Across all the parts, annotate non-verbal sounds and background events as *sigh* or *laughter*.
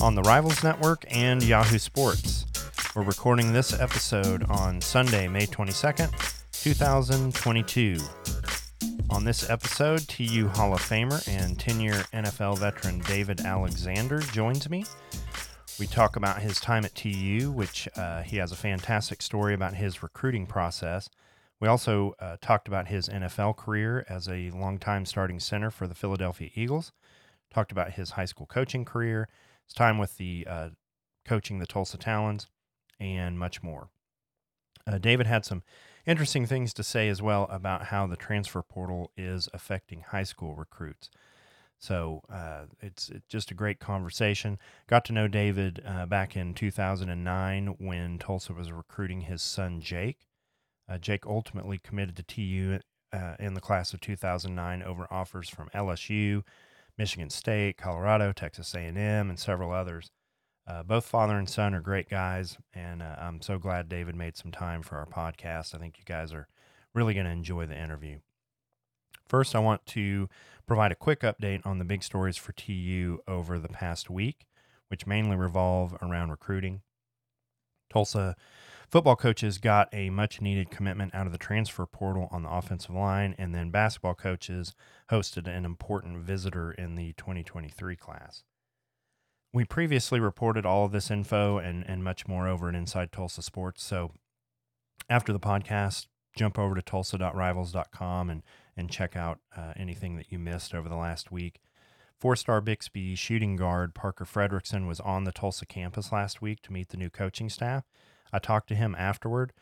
on the Rivals Network and Yahoo Sports. We're recording this episode on Sunday, May 22nd, 2022. On this episode, TU Hall of Famer and 10 year NFL veteran David Alexander joins me. We talk about his time at TU, which uh, he has a fantastic story about his recruiting process we also uh, talked about his NFL career as a longtime starting center for the Philadelphia Eagles. Talked about his high school coaching career, his time with the uh, coaching the Tulsa Talons, and much more. Uh, David had some interesting things to say as well about how the transfer portal is affecting high school recruits. So uh, it's, just a great conversation. Got to know David uh, back in 2009 when Tulsa was recruiting his son Jake. Uh, Jake ultimately committed to TU uh, in the class of 2009 over offers from LSU, Michigan State, Colorado, Texas A&M, and several others. Uh, both father and son are great guys, and uh, I'm so glad David made some time for our podcast. I think you guys are really going to enjoy the interview. First, I want to provide a quick update on the big stories for TU over the past week, which mainly revolve around recruiting. Tulsa Football coaches got a much needed commitment out of the transfer portal on the offensive line, and then basketball coaches hosted an important visitor in the 2023 class. We previously reported all of this info and, and much more over at Inside Tulsa Sports. So after the podcast, jump over to tulsa.rivals.com and, and check out uh, anything that you missed over the last week. Four star Bixby shooting guard Parker Friedrichsen was on the Tulsa campus last week to meet the new coaching staff. I talked to him afterward,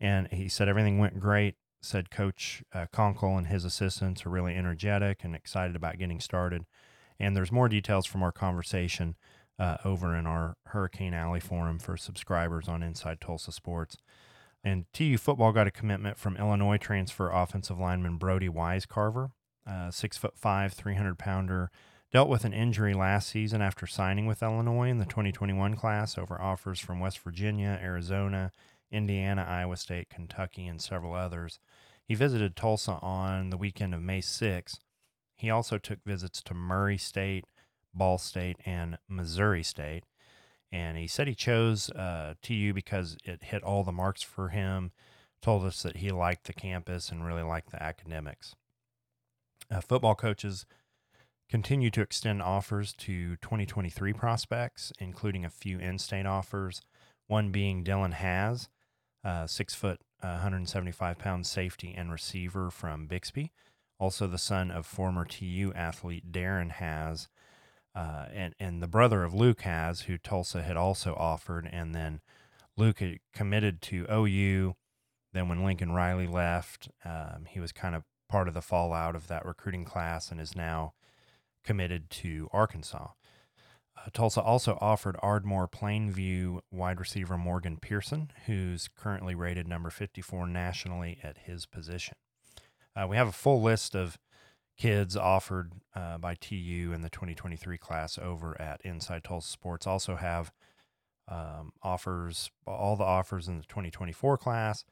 and he said everything went great. Said Coach uh, Konkol and his assistants are really energetic and excited about getting started. And there's more details from our conversation uh, over in our Hurricane Alley forum for subscribers on Inside Tulsa Sports. And TU football got a commitment from Illinois transfer offensive lineman Brody Wisecarver, uh, six foot five, 300 pounder dealt with an injury last season after signing with Illinois in the 2021 class over offers from West Virginia, Arizona, Indiana, Iowa State, Kentucky, and several others. He visited Tulsa on the weekend of May 6. He also took visits to Murray State, Ball State, and Missouri State. And he said he chose uh, TU because it hit all the marks for him. Told us that he liked the campus and really liked the academics. Uh, football coaches continue to extend offers to 2023 prospects, including a few in state offers, one being Dylan Hasz, uh, six foot, uh, 175 pound safety and receiver from Bixby, also the son of former TU athlete Darren Hasz. Uh, and, and the brother of Luke Hasz, who Tulsa had also offered. And then Luke had committed to OU. Then, when Lincoln Riley left, um, he was kind of part of the fallout of that recruiting class and is now committed to Arkansas. Uh, Tulsa also offered Ardmore Plainview wide receiver Morgan Pearson, who's currently rated number 54 nationally at his position. Uh, we have a full list of kids offered uh, by TU in the 2023 class over at Inside Tulsa Sports. Also have um, offers, all the offers in the 2024 class,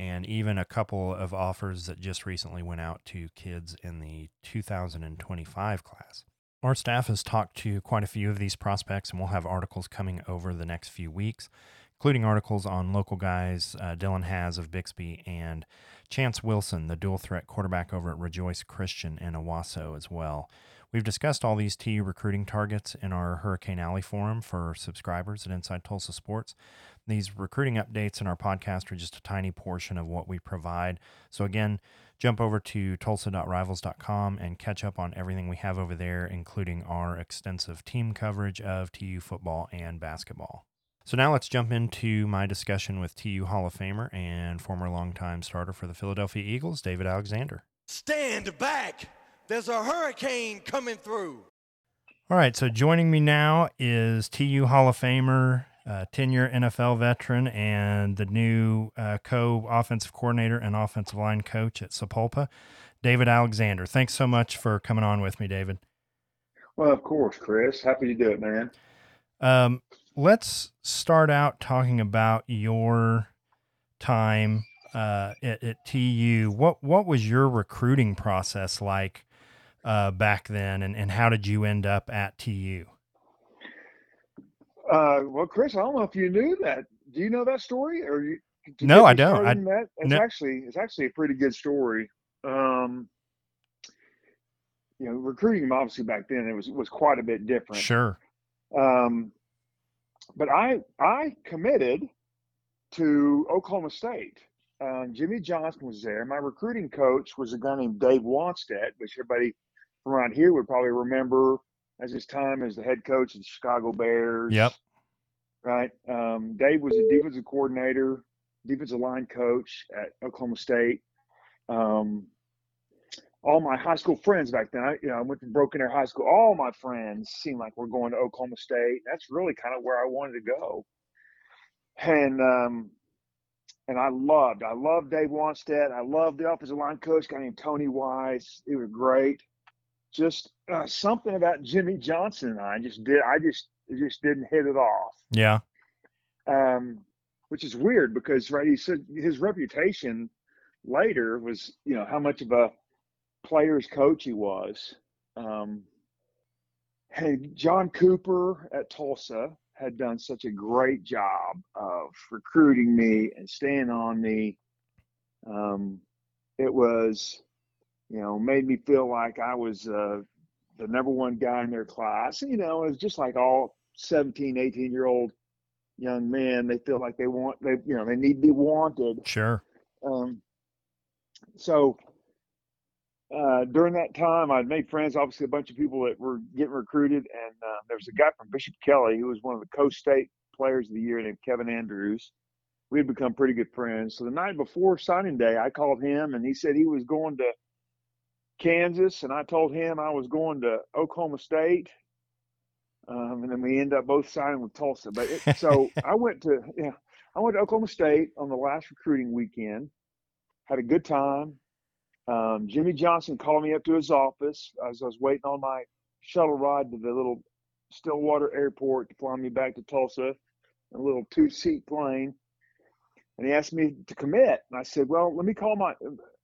and even a couple of offers that just recently went out to kids in the 2025 class. Our staff has talked to quite a few of these prospects, and we'll have articles coming over the next few weeks, including articles on local guys uh, Dylan Hasz of Bixby and Chance Wilson, the dual threat quarterback over at Rejoice Christian in Owasso as well. We've discussed all these TU recruiting targets in our Hurricane Alley forum for subscribers at Inside Tulsa Sports. These recruiting updates in our podcast are just a tiny portion of what we provide. So, again, jump over to tulsa.rivals.com and catch up on everything we have over there, including our extensive team coverage of TU football and basketball. So, now let's jump into my discussion with TU Hall of Famer and former longtime starter for the Philadelphia Eagles, David Alexander. Stand back! There's a hurricane coming through. All right, so joining me now is TU Hall of Famer, uh, 10 year NFL veteran, and the new uh, co offensive coordinator and offensive line coach at Sapulpa, David Alexander. Thanks so much for coming on with me, David. Well, of course, Chris. Happy to do it, man. Um, let's start out talking about your time uh, at, at TU. What what was your recruiting process like uh, back then, and, and how did you end up at TU? Uh, well, Chris, I don't know if you knew that. Do you know that story, or you? No, I don't. I, that? It's no. actually it's actually a pretty good story. Um, you know, recruiting obviously back then it was was quite a bit different. Sure. Um, but I I committed to Oklahoma State. Um, Jimmy Johnson was there. My recruiting coach was a guy named Dave Wannstedt, which everybody from around here would probably remember as his time as the head coach of the Chicago Bears. Yep. Right. Um, Dave was a defensive coordinator, defensive line coach at Oklahoma State. Um, all my high school friends back then, I, you know, I went to Broken Arrow High School. All my friends seemed like we're going to Oklahoma State. That's really kind of where I wanted to go. And um, and I loved, I loved Dave Wannstedt. I loved the offensive line coach, guy named Tony Wise. It was great. Just uh, something about Jimmy Johnson and I just did. I just just didn't hit it off. Yeah. Um, which is weird because right, he said his reputation later was, you know, how much of a player's coach he was. Um, hey, John Cooper at Tulsa had done such a great job of recruiting me and staying on me. Um, it was, you know, made me feel like I was uh, the number one guy in their class. You know, it was just like all 17, 18 year old young men. They feel like they want, they, you know, they need to be wanted. Sure. Um, so uh, during that time, I'd made friends, obviously, a bunch of people that were getting recruited. And uh, there was a guy from Bishop Kelley who was one of the Coast State players of the year named Kevin Andrews. We had become pretty good friends. So the night before signing day, I called him and he said he was going to Kansas. And I told him I was going to Oklahoma State. Um, and then we end up both signing with Tulsa. But it, so *laughs* I went to, yeah, I went to Oklahoma State on the last recruiting weekend, had a good time um, Jimmy Johnson called me up to his office as I was waiting on my shuttle ride to the little Stillwater Airport to fly me back to Tulsa, a little two-seat plane. And he asked me to commit, and I said, "Well, let me call my."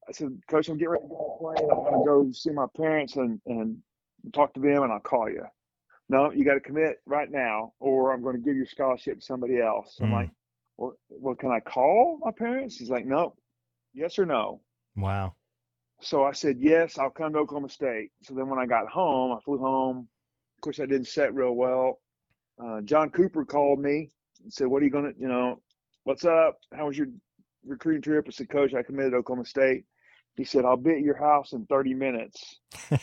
I said, "Coach, I'm getting ready to go on the plane. I'm going to go see my parents and and talk to them, and I'll call you." No, you got to commit right now, or I'm going to give your scholarship to somebody else. I'm Mm. like, well, well, can I call my parents? He's like, no, yes or no. Wow. So I said, yes, I'll come to Oklahoma State. So then when I got home, I flew home. Of course, I didn't set real well. Uh, John Cooper called me and said, what are you going to, you know, what's up? How was your recruiting trip? I said, coach, I committed to Oklahoma State. He said, I'll be at your house in 30 minutes. *laughs*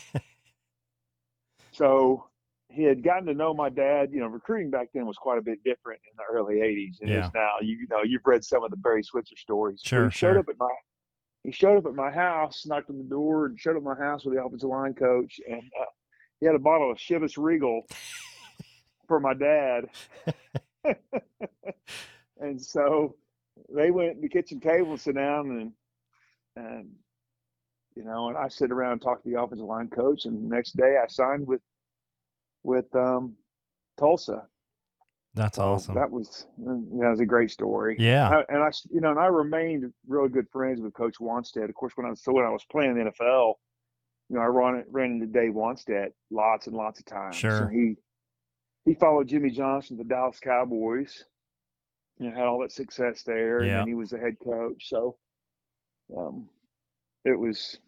so he had gotten to know my dad. You know, recruiting back then was quite a bit different in the early 80s than it Yeah. is now. You, you know, you've read some of the Barry Switzer stories. Sure, he showed sure. up at my he showed up at my house, knocked on the door, and showed up at my house with the offensive line coach, and uh, he had a bottle of Chivas Regal *laughs* for my dad. *laughs* and so they went to the kitchen table and sit down and and you know, and I sit around and talk to the offensive line coach, and the next day I signed with with um, Tulsa. That's So awesome. That was yeah, that was a great story. Yeah. I, and I, you know, and I remained really good friends with Coach Wannstedt. Of course, when I was so when I was playing the NFL, you know, I ran ran into Dave Wannstedt lots and lots of times. Sure. So he he followed Jimmy Johnson to the Dallas Cowboys. You know, had all that success there, and Yeah. then he was the head coach. So, um, it was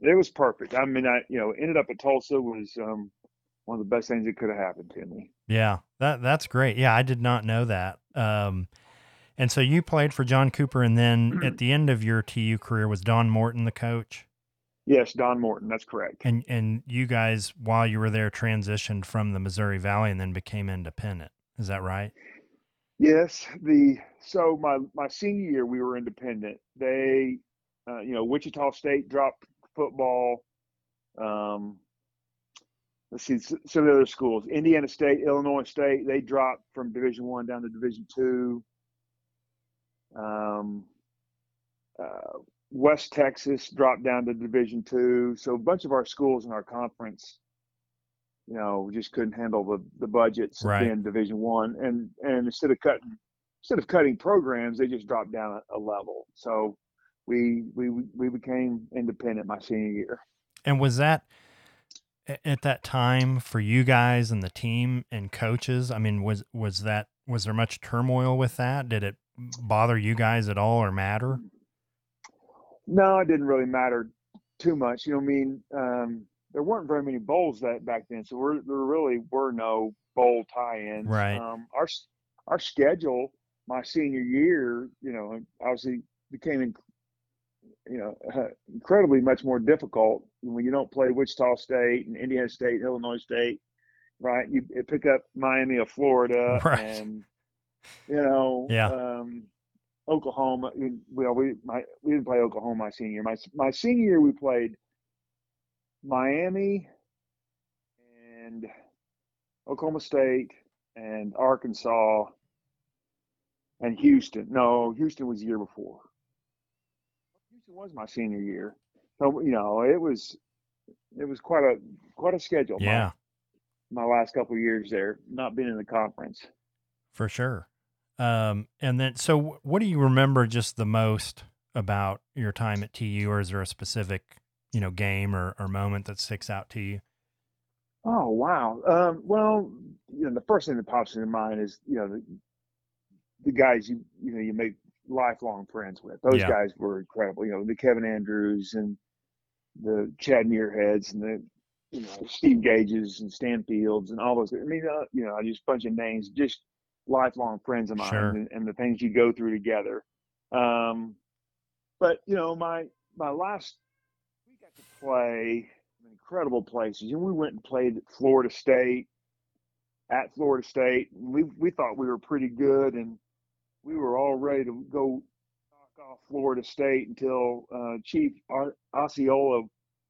it was perfect. I mean, I you know ended up at Tulsa was um one of the best things that could have happened to me. Yeah, that that's great. Yeah, I did not know that. Um, and so you played for John Cooper, and then *clears throat* at the end of your TU career was Don Morton the coach, Yes, Don Morton. That's correct. and and you guys while you were there transitioned from the Missouri Valley and then became independent. Is that right? Yes, the so my my senior year we were independent. They, uh, you know, Wichita State dropped football. Um, let's see some of the other schools. Indiana State, Illinois State, they dropped from Division One down to Division Two. Um, uh, West Texas dropped down to Division Two. So a bunch of our schools in our conference, you know, just couldn't handle the the budgets right. in Division One, and and instead of cutting instead of cutting programs, they just dropped down a, a level. So we we we became independent my senior year. And was that at that time for you guys and the team and coaches? I mean, was was that was there much turmoil with that? Did it bother you guys at all or matter? No, it didn't really matter too much. You know, I mean, um, there weren't very many bowls that back then, so there really were no bowl tie-ins. Right. Um, our our schedule my senior year, you know, obviously became, you know, uh, incredibly much more difficult when you don't play Wichita State and Indiana State, Illinois State, right? You pick up Miami of Florida *laughs* right. and, you know, yeah. Um, Oklahoma. Well, we my we didn't play Oklahoma my senior year. My my senior year we played Miami and Oklahoma State and Arkansas and Houston. No, Houston was the year before. Houston was my senior year. So you know, it was it was quite a quite a schedule. Yeah. My, my last couple years there, not being in the conference. For sure. Um, and then, so what do you remember just the most about your time at TU, or is there a specific, you know, game or, or moment that sticks out to you? Oh wow. Um, well, you know, the first thing that pops into mind is you know the, the guys you you know you make lifelong friends with. Those Yeah. guys were incredible. You know, the Kevin Andrews and the Chad Muirheads and the you know Steve Gages and Stan Fields and all those. I mean, uh, you know, just a bunch of names, just lifelong friends of mine, Sure. and, and the things you go through together. Um, but you know, my my last we got to play in incredible places, and we went and played at Florida State. At Florida State, we we thought we were pretty good, and we were all ready to go knock off Florida State until uh, Chief Ar- Osceola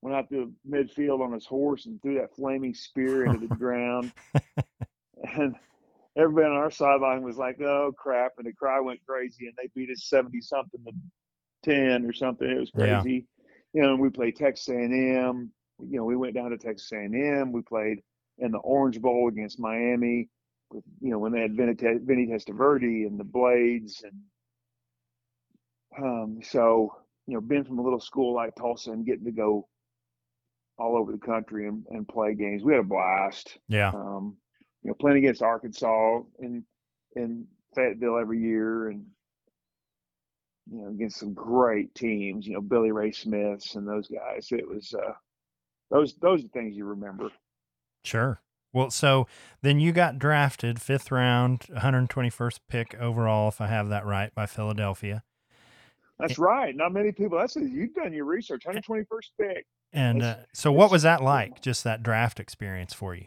went out to midfield on his horse and threw that flaming spear into the *laughs* ground. And everybody on our sideline was like, "Oh crap!" And the crowd went crazy, and they beat us seventy something to ten or something. It was Yeah. crazy. You know, we played Texas A&M. You know, we went down to Texas A&M. We played in the Orange Bowl against Miami with you know when they had Vinny, Vinny Testaverde and the Blades and um, so you know being from a little school like Tulsa and getting to go all over the country and, and play games, we had a blast. Yeah. Um, you know, playing against Arkansas and in Fayetteville every year and you know against some great teams. You know, Billy Ray Smiths and those guys. It was uh, those those are things you remember. Sure. Well, so then you got drafted fifth round, 121st pick overall, if I have that right, by Philadelphia. That's right. Not many people. That's you've done your research. 121st pick. And uh, so, what was that like? Just that draft experience for you?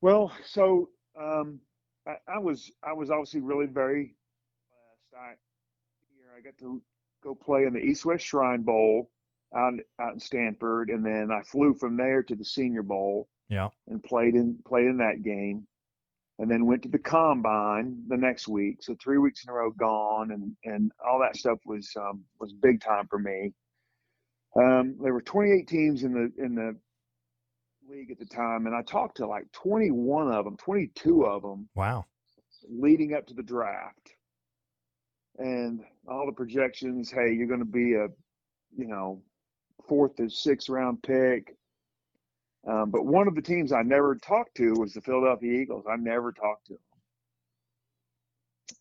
Well, so um, I, I was I was obviously really very blessed. I here I got to go play in the East West Shrine Bowl out out in Stanford, and then I flew from there to the Senior Bowl Yeah. and played in played in that game, and then went to the Combine the next week. So three weeks in a row gone, and and all that stuff was um, was big time for me. Um, there were 28 teams in the in the league at the time, and I talked to like 21 of them, 22 of them Wow. leading up to the draft, and all the projections. Hey, you're going to be a, you know, fourth to sixth round pick. Um, but one of the teams I never talked to was the Philadelphia Eagles. I never talked to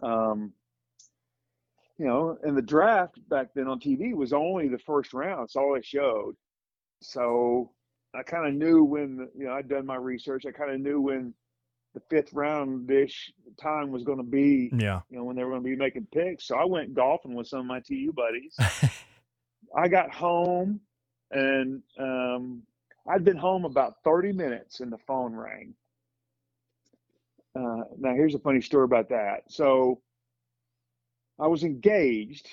them. Um, you know, and the draft back then on TV was only the first round. It's all they showed. So I kind of knew when, you know, I'd done my research. I kind of knew when the fifth round dish time was going to be, Yeah. you know, when they were going to be making picks. So I went golfing with some of my TU buddies. *laughs* I got home and um, I'd been home about 30 minutes and the phone rang. Uh, now, here's a funny story about that. So I was engaged.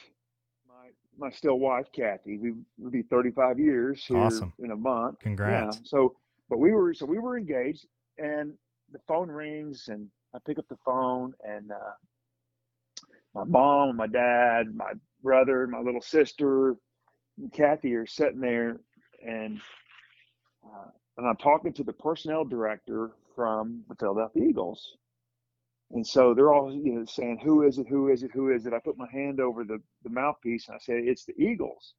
My, my still wife, Kathy, we would be 35 years here Awesome. in a month. Congrats. Yeah. So but we were so we were engaged, and the phone rings, and I pick up the phone, and uh, my mom, and my dad, my brother, my little sister, and Kathy are sitting there, and uh, and I'm talking to the personnel director from the Philadelphia Eagles. And so they're all you know saying, "Who is it? Who is it? Who is it?" I put my hand over the, the mouthpiece and I say, "It's the Eagles."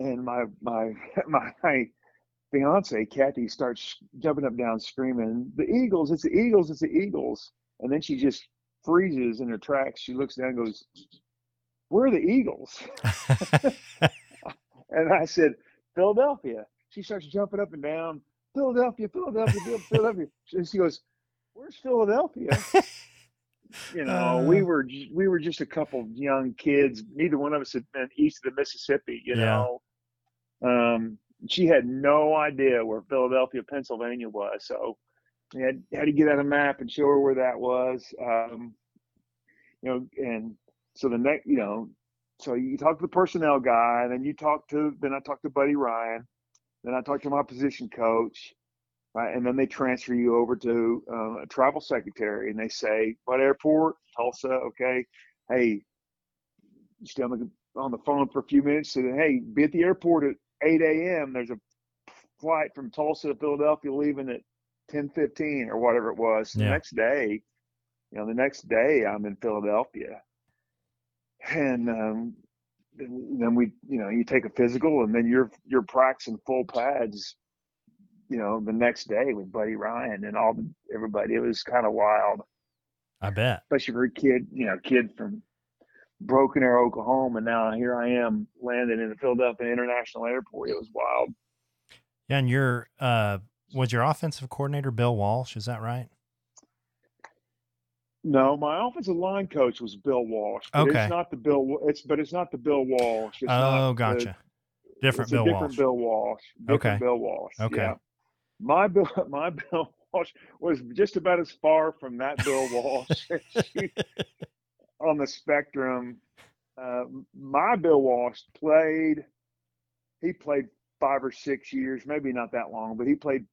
And my my *laughs* my fiance Kathy starts jumping up down screaming, "The Eagles! It's the Eagles! It's the Eagles!" And then she just freezes in her tracks. She looks down and goes, "We're the Eagles." *laughs* *laughs* and I said, "Philadelphia." She starts jumping up and down, Philadelphia, Philadelphia, Philadelphia. And she goes, "Where's Philadelphia?" *laughs* you know, uh, we were we were just a couple young kids. Neither one of us had been east of the Mississippi. You yeah. know, um, she had no idea where Philadelphia, Pennsylvania was. So we had had to get out a map and show her where that was. Um, you know, and so the next, you know, so you talk to the personnel guy, and then you talk to then I talked to Buddy Ryan, then I talked to my position coach, right? And then they transfer you over to uh, a travel secretary, and they say, "What airport? Tulsa? Okay. Hey, you stay on the on the phone for a few minutes. And hey, be at the airport at 8 a.m. There's a flight from Tulsa to Philadelphia leaving at 10:15 or whatever it was. Yeah. The next day, you know, the next day I'm in Philadelphia, and um, then we, you know, you take a physical, and then you're you're practicing full pads you know, the next day with Buddy Ryan and all the everybody. It was kind of wild. I bet. Especially for a kid, you know, kid from Broken Arrow, Oklahoma, and now here I am landing in the Philadelphia International Airport. It was wild. Yeah, and your uh was your offensive coordinator Bill Walsh, is that right? No, my offensive line coach was Bill Walsh. okay. It's not the Bill it's but it's not the Bill Walsh. It's oh, gotcha. The, different Bill different Walsh. Bill Walsh. Different okay. Bill Walsh. Okay. Yeah my Bill, *laughs* my Bill Walsh was just about as far from that Bill Walsh *laughs* on the spectrum. Uh, my Bill Walsh played. He played five or six years, maybe not that long, but he played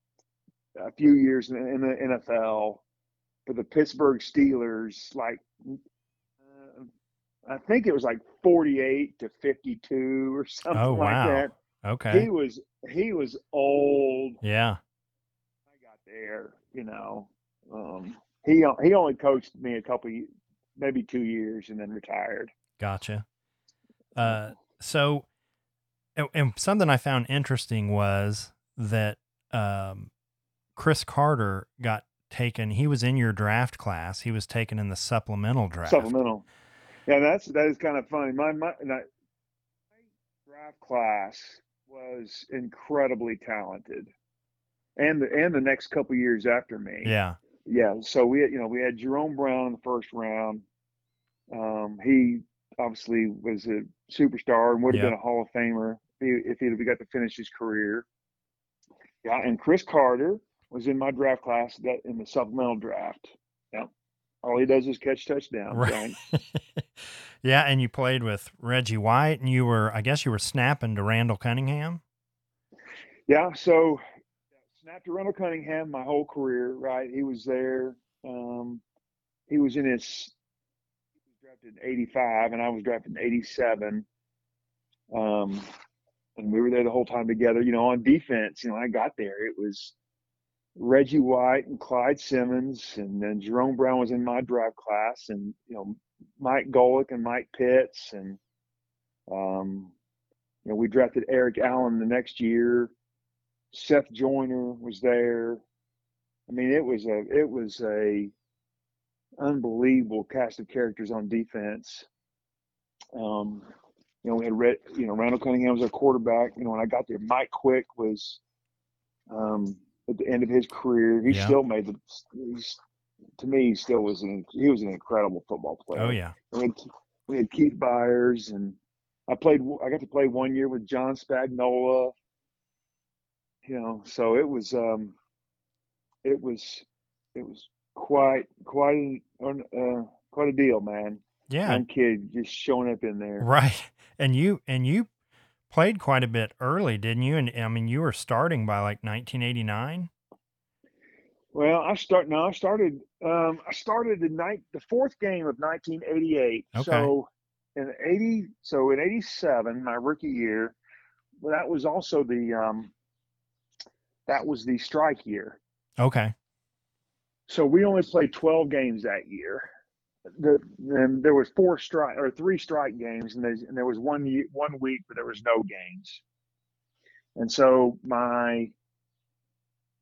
a few years in, in the NFL for the Pittsburgh Steelers. Like, uh, I think it was like forty-eight to fifty-two or something oh, wow. like that. Okay. He was he was old. Yeah I got there. You know, um, he he only coached me a couple, maybe two years, and then retired. Gotcha. Uh, so, and, and something I found interesting was that um, Cris Carter got taken. He was in your draft class. He was taken in the supplemental draft. Supplemental. Yeah, that's that is kind of funny. My my, my draft class was incredibly talented and the and the next couple years after me. Yeah. Yeah. So we had, you know, we had Jerome Brown in the first round. Um, he obviously was a superstar and would have yep. been a Hall of Famer if he'd have got to finish his career. Yeah, and Cris Carter was in my draft class that in the supplemental draft. Yeah. All he does is catch touchdowns. Right. right? *laughs* yeah, and you played with Reggie White and you were I guess you were snapping to Randall Cunningham. Yeah, so snapped to Randall Cunningham my whole career, right? He was there. Um, he was in his he was drafted in 85 and I was drafted in 87. Um, and we were there the whole time together, you know, on defense. You know, I got there, it was Reggie White and Clyde Simmons, and then Jerome Brown was in my draft class, and you know, Mike Golic and Mike Pitts, and um, you know, we drafted Eric Allen the next year. Seth Joyner was there. I mean, it was a it was a unbelievable cast of characters on defense. Um, you know, we had Red, you know, Randall Cunningham was our quarterback. You know, when I got there, Mike Quick was um, at the end of his career. He yeah. still made the. to me, he still was an he was an incredible football player. Oh yeah. We had, we had Keith Byars, and I played. I got to play one year with John Spagnola. you know, so it was um, it was it was quite quite uh, quite a deal, man. Yeah, young kid just showing up in there, right? And you and you played quite a bit early, didn't you? And I mean, you were starting by like 1989. Well, I start no, I started um I started the night the fourth game of 1988. Okay. So in 80 so in 87, my rookie year, well, that was also the um that was the strike year. Okay. So we only played 12 games that year. The there was four strike or three strike games and, and there was one one week where there was no games. And so my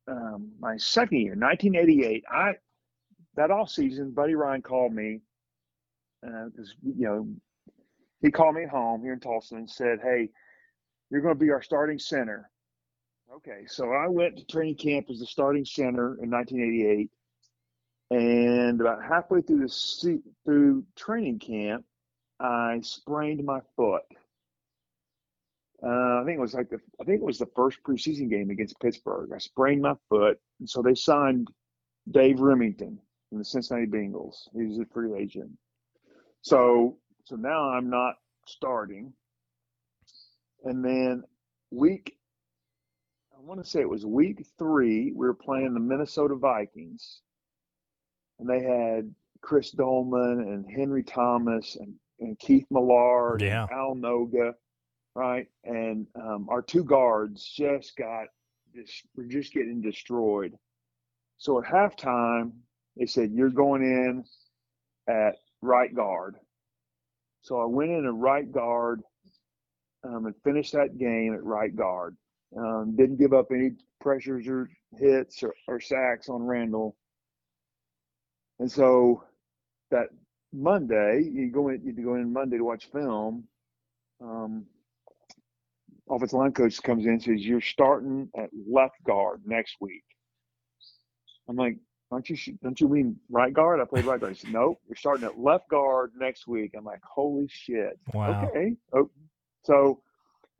um, my second year, 1988, I that off season, Buddy Ryan called me because you know he called me at home here in Tulsa and said, "Hey, you're going to be our starting center." Okay, so I went to training camp as the starting center in 1988, and about halfway through the se- through training camp, I sprained my foot. Uh, I think it was like the I think it was the first preseason game against Pittsburgh. I sprained my foot, and so they signed Dave Rimington from the Cincinnati Bengals. He was a free agent. So so now I'm not starting. And then week I want to say it was week three, we were playing the Minnesota Vikings. And they had Chris Doleman and Henry Thomas and, and Keith Millard Yeah. and Al Noga right? And um, our two guards just got this, we're just getting destroyed. So at halftime, they said, You're going in at right guard. So I went in at right guard um, and finished that game at right guard. Um, didn't give up any pressures or hits or, or sacks on Randall. And so that Monday, you go in, you go in Monday to watch film. Um, offensive line coach comes in and says, You're starting at left guard next week. I'm like, Aren't you, don't you mean right guard? I played right guard. He said, Nope, you're starting at left guard next week. I'm like, Holy shit. Wow. Okay. Oh, so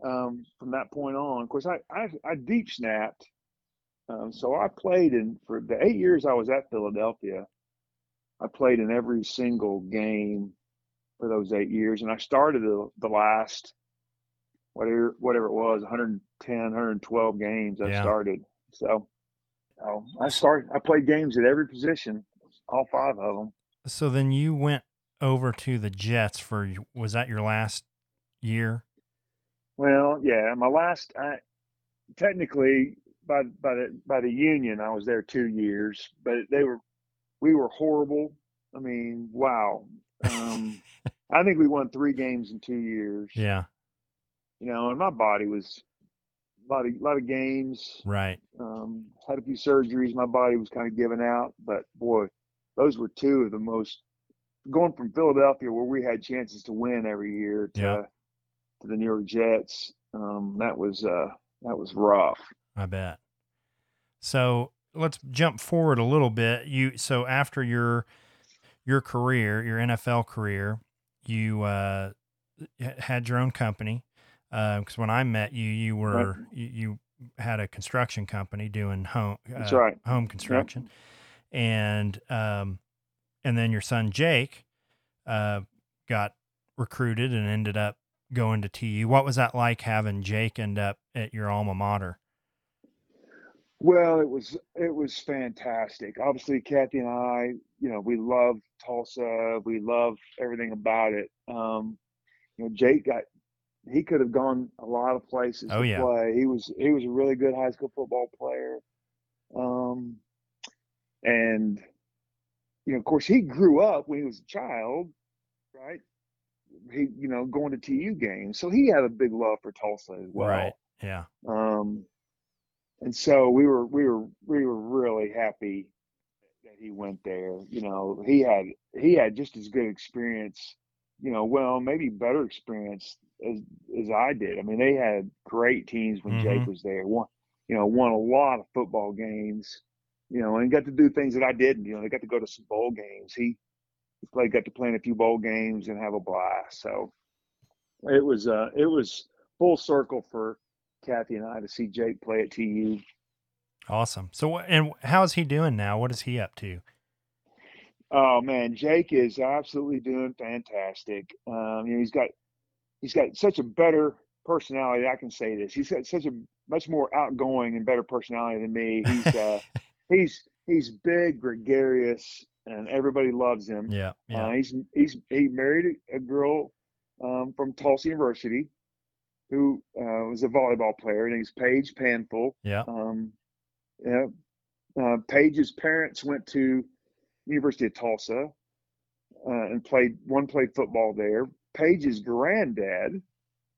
um, from that point on, of course, I, I, I deep snapped. Um, so I played in for the eight years I was at Philadelphia. I played in every single game for those eight years, and I started the, the last whatever whatever it was 110 112 games i Yeah. started so i started i played games at every position all five of them So then you went over to the Jets for was that your last year? well yeah my last i technically by by the by the union i was there two years but they were we were horrible i mean wow um i think we won three games in two years Yeah. you know and my body was a lot of lot of games Right. um, had a few surgeries. My body was kind of giving out, but boy, those were two of the most going from Philadelphia, where we had chances to win every year, to Yeah. to the New York Jets. Um, that was uh, that was rough. I bet. So let's jump forward a little bit. You so after your your career, your NFL career, you uh, had your own company. Because when I met you, you were you, you had a construction company doing home That's uh, right. home construction, and um, and then your son Jake uh, got recruited and ended up going to TU. What was that like having Jake end up at your alma mater? Well, it was it was fantastic. Obviously, Kathy and I, you know, we love Tulsa. We love everything about it. Um, you know, Jake got he could have gone a lot of places Oh, to yeah. play. He was he was a really good high school football player. Um, and you know, of course, he grew up when he was a child, right? He, you know, going to TU games, so he had a big love for Tulsa as well. Right. Yeah. Um, and so we were we were we were really happy that he went there. You know, he had he had just as good experience, you know, well maybe better experience as as I did. I mean, they had great teams when Jake Mhm. was there. Won, you know, won a lot of football games. You know, and got to do things that I didn't. You know, they got to go to some bowl games. He he played, got to play in a few bowl games and have a blast. So it was uh it was full circle for Kathy and I to see Jake play at TU. Awesome. So, and how's he doing now? What is he up to? Oh man, Jake is absolutely doing fantastic. Um, you know, he's got he's got such a better personality. I can say this. He's got such a much more outgoing and better personality than me. He's uh, *laughs* he's he's big, gregarious, and everybody loves him. Yeah, yeah. Uh, he's he's he married a girl um, from Tulsa University who uh, was a volleyball player, and he's Paige Panful. yeah. Um, yeah, uh, Paige's parents went to University of Tulsa uh, and played one played football there. Paige's granddad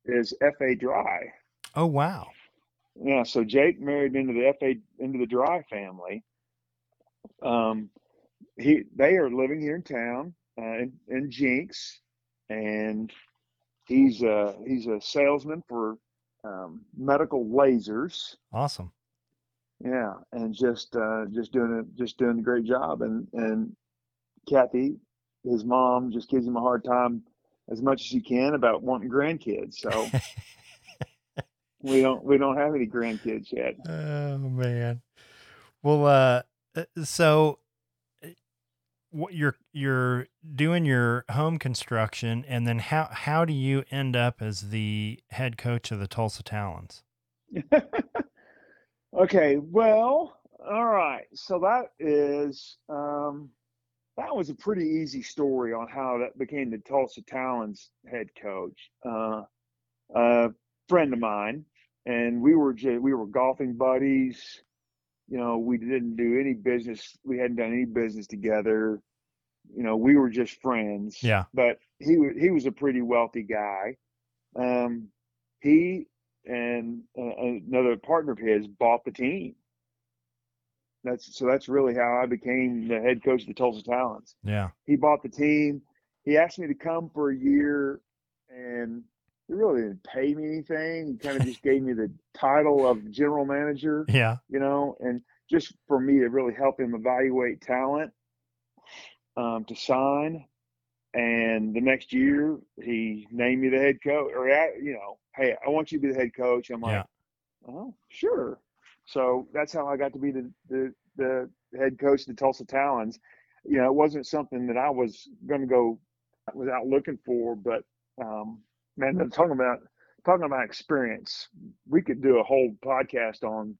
is F.A. Dry. Oh wow. Yeah, so Jake married into the FA into the Dry family. Um, he they are living here in town uh, in, in Jenks, and he's a he's a salesman for um, medical lasers. Awesome. Yeah, and just uh, just doing a just doing a great job. And and Kathy, his mom, just gives him a hard time as much as she can about wanting grandkids. So *laughs* we don't we don't have any grandkids yet. Oh man. Well, uh, uh, so what you're you're doing your home construction, and then how how do you end up as the head coach of the Tulsa Talons? *laughs* okay, well, all right. So that is um, that was a pretty easy story on how that became the Tulsa Talons head coach. Uh, a friend of mine, and we were we were golfing buddies. You know, we didn't do any business. We hadn't done any business together. You know, we were just friends. Yeah. But he wa- he was a pretty wealthy guy. Um, he and uh, another partner of his bought the team. That's so. That's really how I became the head coach of the Tulsa Talons Yeah. he bought the team. He asked me to come for a year, and he really didn't pay me anything. He kind of just gave me the title of general manager, *laughs* Yeah. you know, and just for me to really help him evaluate talent um, to sign. And the next year, he named me the head coach, or you know, hey, I want you to be the head coach. I'm like, Yeah. oh, sure. So that's how I got to be the the, the head coach of the Tulsa Talons. You know, it wasn't something that I was going to go was out looking for, but um, man, talking about talking about experience, we could do a whole podcast on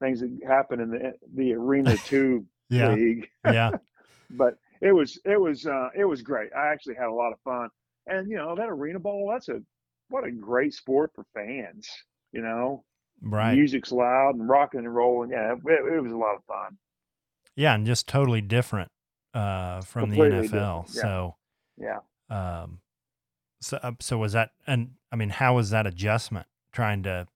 things that happen in the the Arena *laughs* Two Yeah. league. Yeah. *laughs* but it was it was uh, it was great. I actually had a lot of fun, and you know that arena ball. That's a what a great sport for fans. You know, Right. music's loud and rocking and rolling. Yeah, it, it was a lot of fun. Yeah, and just totally different uh, from the NFL. yeah. So, Yeah. um, so uh, so was that? And I mean, how was that adjustment trying to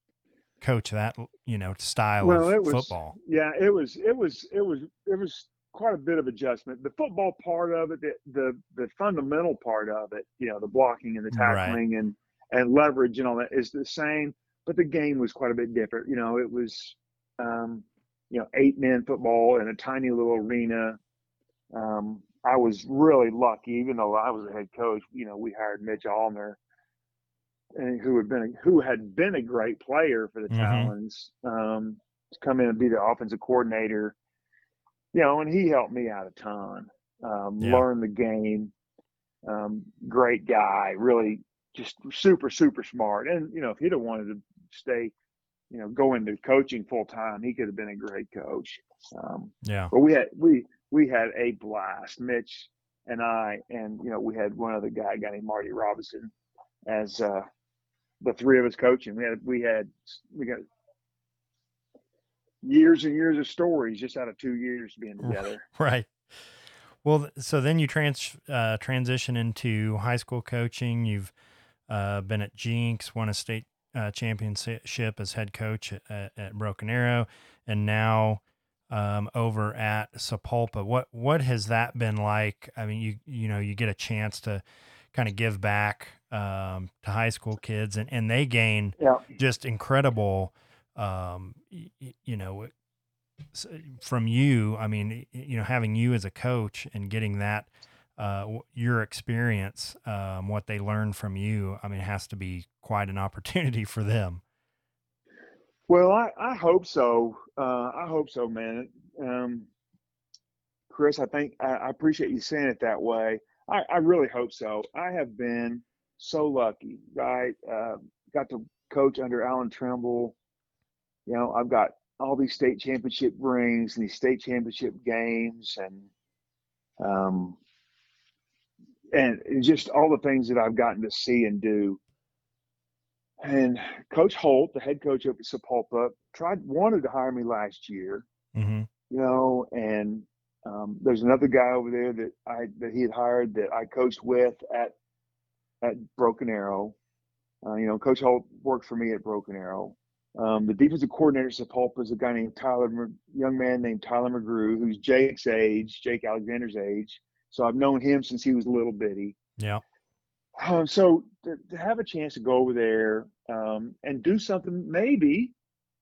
coach that you know style Well, of it was football? yeah, it was it was it was it was quite a bit of adjustment. The football part of it, the the, the fundamental part of it, you know, the blocking and the Right. tackling and and leverage and all that is the same, but the game was quite a bit different. You know, it was um, you know eight man football in a tiny little arena. Um, I was really lucky, even though I was a head coach. You know, we hired Mitch Allner, and who had been a, who had been a great player for the Mhm. Talons, um, to come in and be the offensive coordinator. You know, and he helped me out a ton. Um, Yeah. Learn the game. Um, great guy, really just super super smart. And you know, if he'd have wanted to stay, you know, go into coaching full time, he could have been a great coach. Um, Yeah. but we had we we had a blast, Mitch and I, and you know we had one other guy, a guy named Marty Robinson, as uh, the three of us coaching. We had we had we got years and years of stories just out of two years being *laughs* together. Right. Well, so then you trans uh, transition into high school coaching. You've uh, been at Jenks, won a state uh, championship as head coach at, at, at Broken Arrow, and now um, over at Sapulpa. What what has that been like? I mean, you you know you get a chance to kind of give back um, to high school kids, and, and they gain Yeah. just incredible um y- you know from you i mean you know having you as a coach and getting that uh your experience um what they learn from you i mean it has to be quite an opportunity *laughs* for them Well, I, I hope so. Uh, I hope so, man. Um, Chris, I think I, I appreciate you saying it that way. I, I really hope so. I have been so lucky, right? Uh, got to coach under Allan Trimble. You know, I've got all these state championship rings and these state championship games and um, and just all the things that I've gotten to see and do. And Coach Holt, the head coach up at Sapulpa, tried wanted to hire me last year. Mm-hmm. You know, and um, there's another guy over there that I that he had hired that I coached with at at Broken Arrow. Uh, you know, Coach Holt worked for me at Broken Arrow. Um, the defensive coordinator at Sapulpa is a guy named Tyler, young man named Tyler McGrew, who's Jake's age, Jake Alexander's age. So I've known him since he was a little bitty. Yeah. Um, so to, to, have a chance to go over there um, and do something, maybe,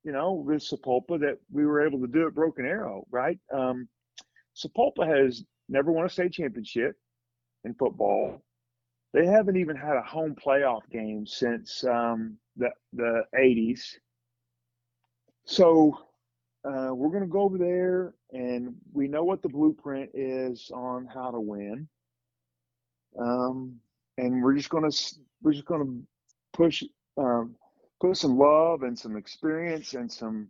you know, with Sapulpa that we were able to do at Broken Arrow, right? Um, Sapulpa has never won a state championship in football. They haven't even had a home playoff game since um, the the 80s. So uh, we're going to go over there, and we know what the blueprint is on how to win. Um, and we're just to we're just to push um, put some love and some experience and some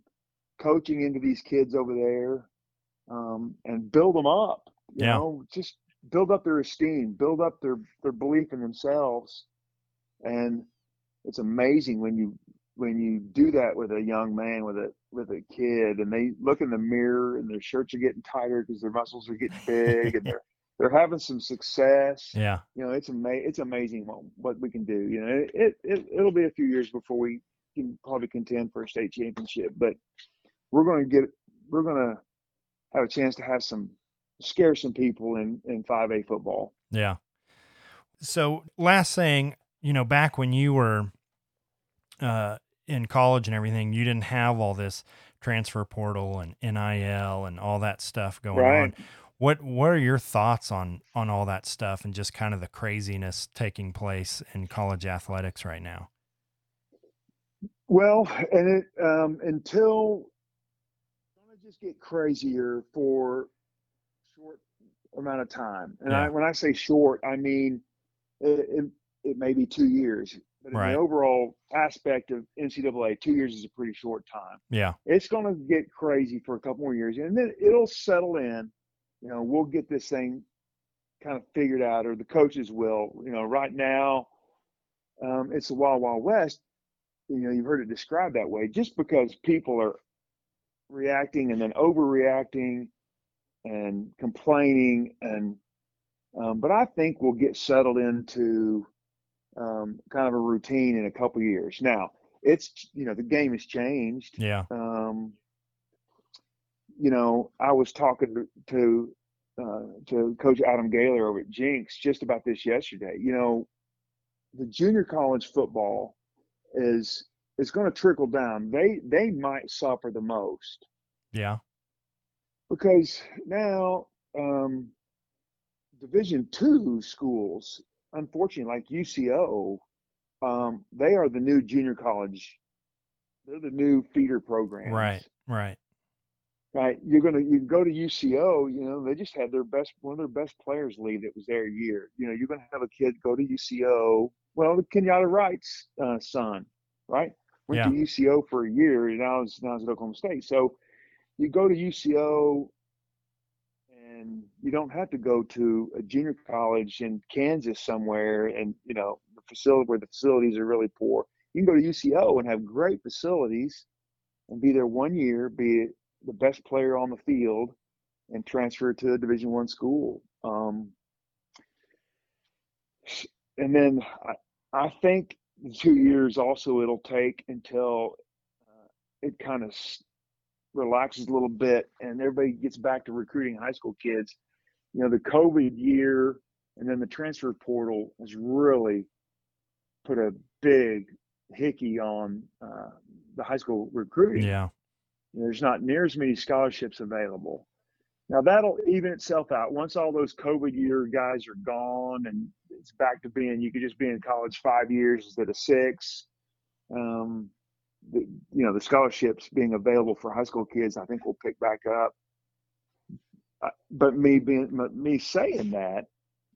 coaching into these kids over there, um, and build them up. You yeah. know, just build up their esteem, build up their their belief in themselves, and it's amazing when you when you do that with a young man with a with a kid and they look in the mirror and their shirts are getting tighter because their muscles are getting big and *laughs* they're they're having some success yeah you know it's ama- it's amazing what, what we can do you know it, it it'll be a few years before we can probably contend for a state championship but we're going to get we're going to have a chance to have some scare some people in in 5a football yeah so last thing you know back when you were uh in college and everything, you didn't have all this transfer portal and NIL and all that stuff going right. on. What what are your thoughts on on all that stuff and just kind of the craziness taking place in college athletics right now? Well, and it um, until it's gonna just get crazier for short amount of time. And yeah. I, when I say short, I mean it, it, it may be two years. But in right. the overall aspect of NCAA, two years is a pretty short time. Yeah. It's going to get crazy for a couple more years, and then it'll settle in. You know, we'll get this thing kind of figured out, or the coaches will. You know, right now, um, it's the wild, wild west. You know, you've heard it described that way. Just because people are reacting and then overreacting and complaining, and um, but I think we'll get settled into um, kind of a routine in a couple years. Now, it's you know the game has changed. Yeah. Um, you know, I was talking to to, uh, to Coach Adam Gaylor over at Jenks just about this yesterday. You know, the junior college football is is going to trickle down. They they might suffer the most. Yeah. Because now um, Division two schools unfortunately, like UCO, um, they are the new junior college. They're the new feeder program. Right, right, right. You're gonna you go to UCO. You know they just had their best one of their best players leave that was their year. You know you're gonna have a kid go to UCO. Well, the Kenyatta Wright's uh, son, right, went yeah. to UCO for a year. And now is now is at Oklahoma State. So you go to UCO and you don't have to go to a junior college in Kansas somewhere and you know the facility where the facilities are really poor. You can go to UCO and have great facilities and be there one year, be the best player on the field, and transfer to a Division One school. Um, and then I, I think two years also it'll take until uh, it kind of relaxes a little bit and everybody gets back to recruiting high school kids, you know, the COVID year and then the transfer portal has really put a big hickey on uh, the high school recruiting. Yeah. There's not near as many scholarships available. Now that'll even itself out once all those COVID year guys are gone and it's back to being you could just be in college five years instead of six. Um, the, you know the scholarships being available for high school kids, I think will pick back up. Uh, but me being me saying that,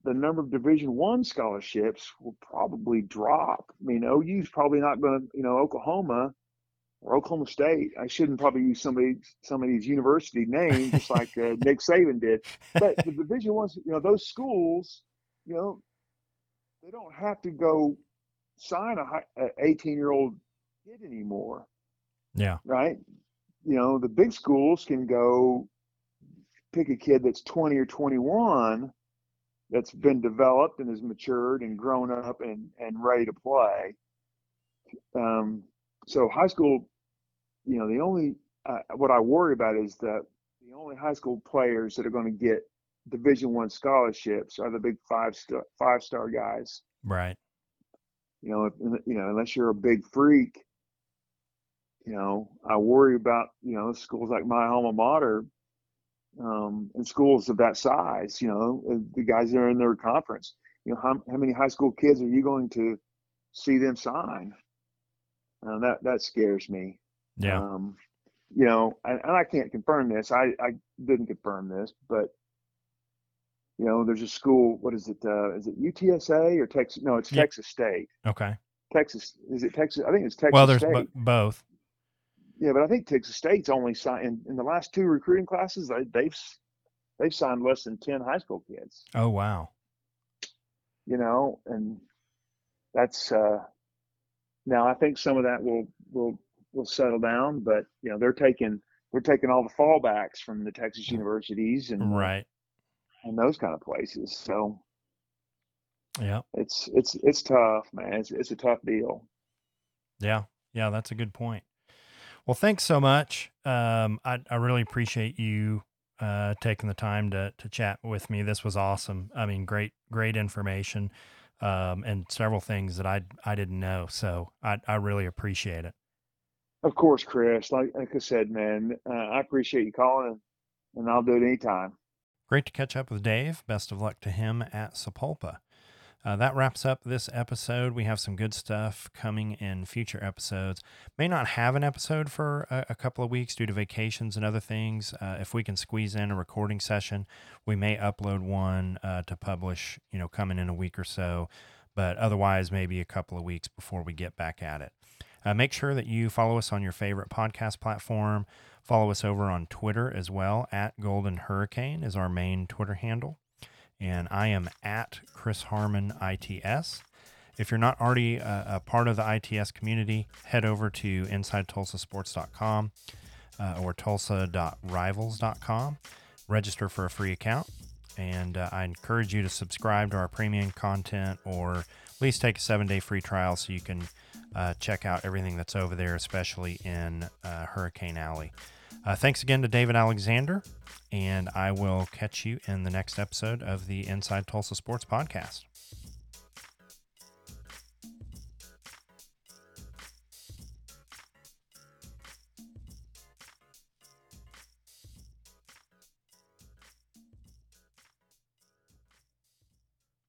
the number of Division One scholarships will probably drop. I mean, OU's probably not going to, you know, Oklahoma or Oklahoma State. I shouldn't probably use somebody somebody's university name, just *laughs* like uh, Nick Saban did. But the Division ones, you know, those schools, you know, they don't have to go sign a 18 year old kid anymore. Yeah. Right. You know, the big schools can go pick a kid that's 20 or 21 that's been developed and has matured and grown up and, and ready to play. Um, so high school, you know, the only uh, what I worry about is that the only high school players that are going to get Division One scholarships are the big five star five star guys. Right. You know, if, you know, unless you're a big freak, you know, I worry about you know schools like my alma mater um, and schools of that size. You know, the guys that are in their conference. You know, how how many high school kids are you going to see them sign? Uh, that that scares me. Yeah. Um, you know, and, and, I can't confirm this. I, I didn't confirm this, but you know, there's a school. What is it? Uh, is it UTSA or Texas? No, it's yeah. Texas State. Okay. Texas is it Texas? I think it's Texas. Well, there's State. B- both. Yeah, but I think Texas State's only signed in, in the last two recruiting classes. They, they've they've signed less than ten high school kids. Oh wow. You know, and that's uh, now I think some of that will will will settle down, but you know they're taking they're taking all the fallbacks from the Texas universities and right and those kind of places. So yeah, it's it's it's tough, man. It's it's a tough deal. Yeah, yeah, that's a good point. Well, thanks so much. Um, I I really appreciate you uh, taking the time to to chat with me. This was awesome. I mean, great great information um, and several things that I I didn't know. So I I really appreciate it. Of course, Chris. Like like I said, man, uh, I appreciate you calling, and I'll do it anytime. Great to catch up with Dave. Best of luck to him at Sapulpa. Uh, that wraps up this episode. We have some good stuff coming in future episodes. May not have an episode for a, a couple of weeks due to vacations and other things. Uh, if we can squeeze in a recording session, we may upload one uh, to publish, you know, coming in a week or so. But otherwise, maybe a couple of weeks before we get back at it. Uh, make sure that you follow us on your favorite podcast platform. Follow us over on Twitter as well. At Golden Hurricane is our main Twitter handle and I am at Chris Harmon ITS. If you're not already a, a part of the ITS community, head over to InsideTulsaSports.com uh, or Tulsa.rivals.com. Register for a free account, and uh, I encourage you to subscribe to our premium content or at least take a seven day free trial so you can uh, check out everything that's over there, especially in uh, Hurricane Alley. Uh, thanks again to David Alexander, and I will catch you in the next episode of the Inside Tulsa Sports Podcast.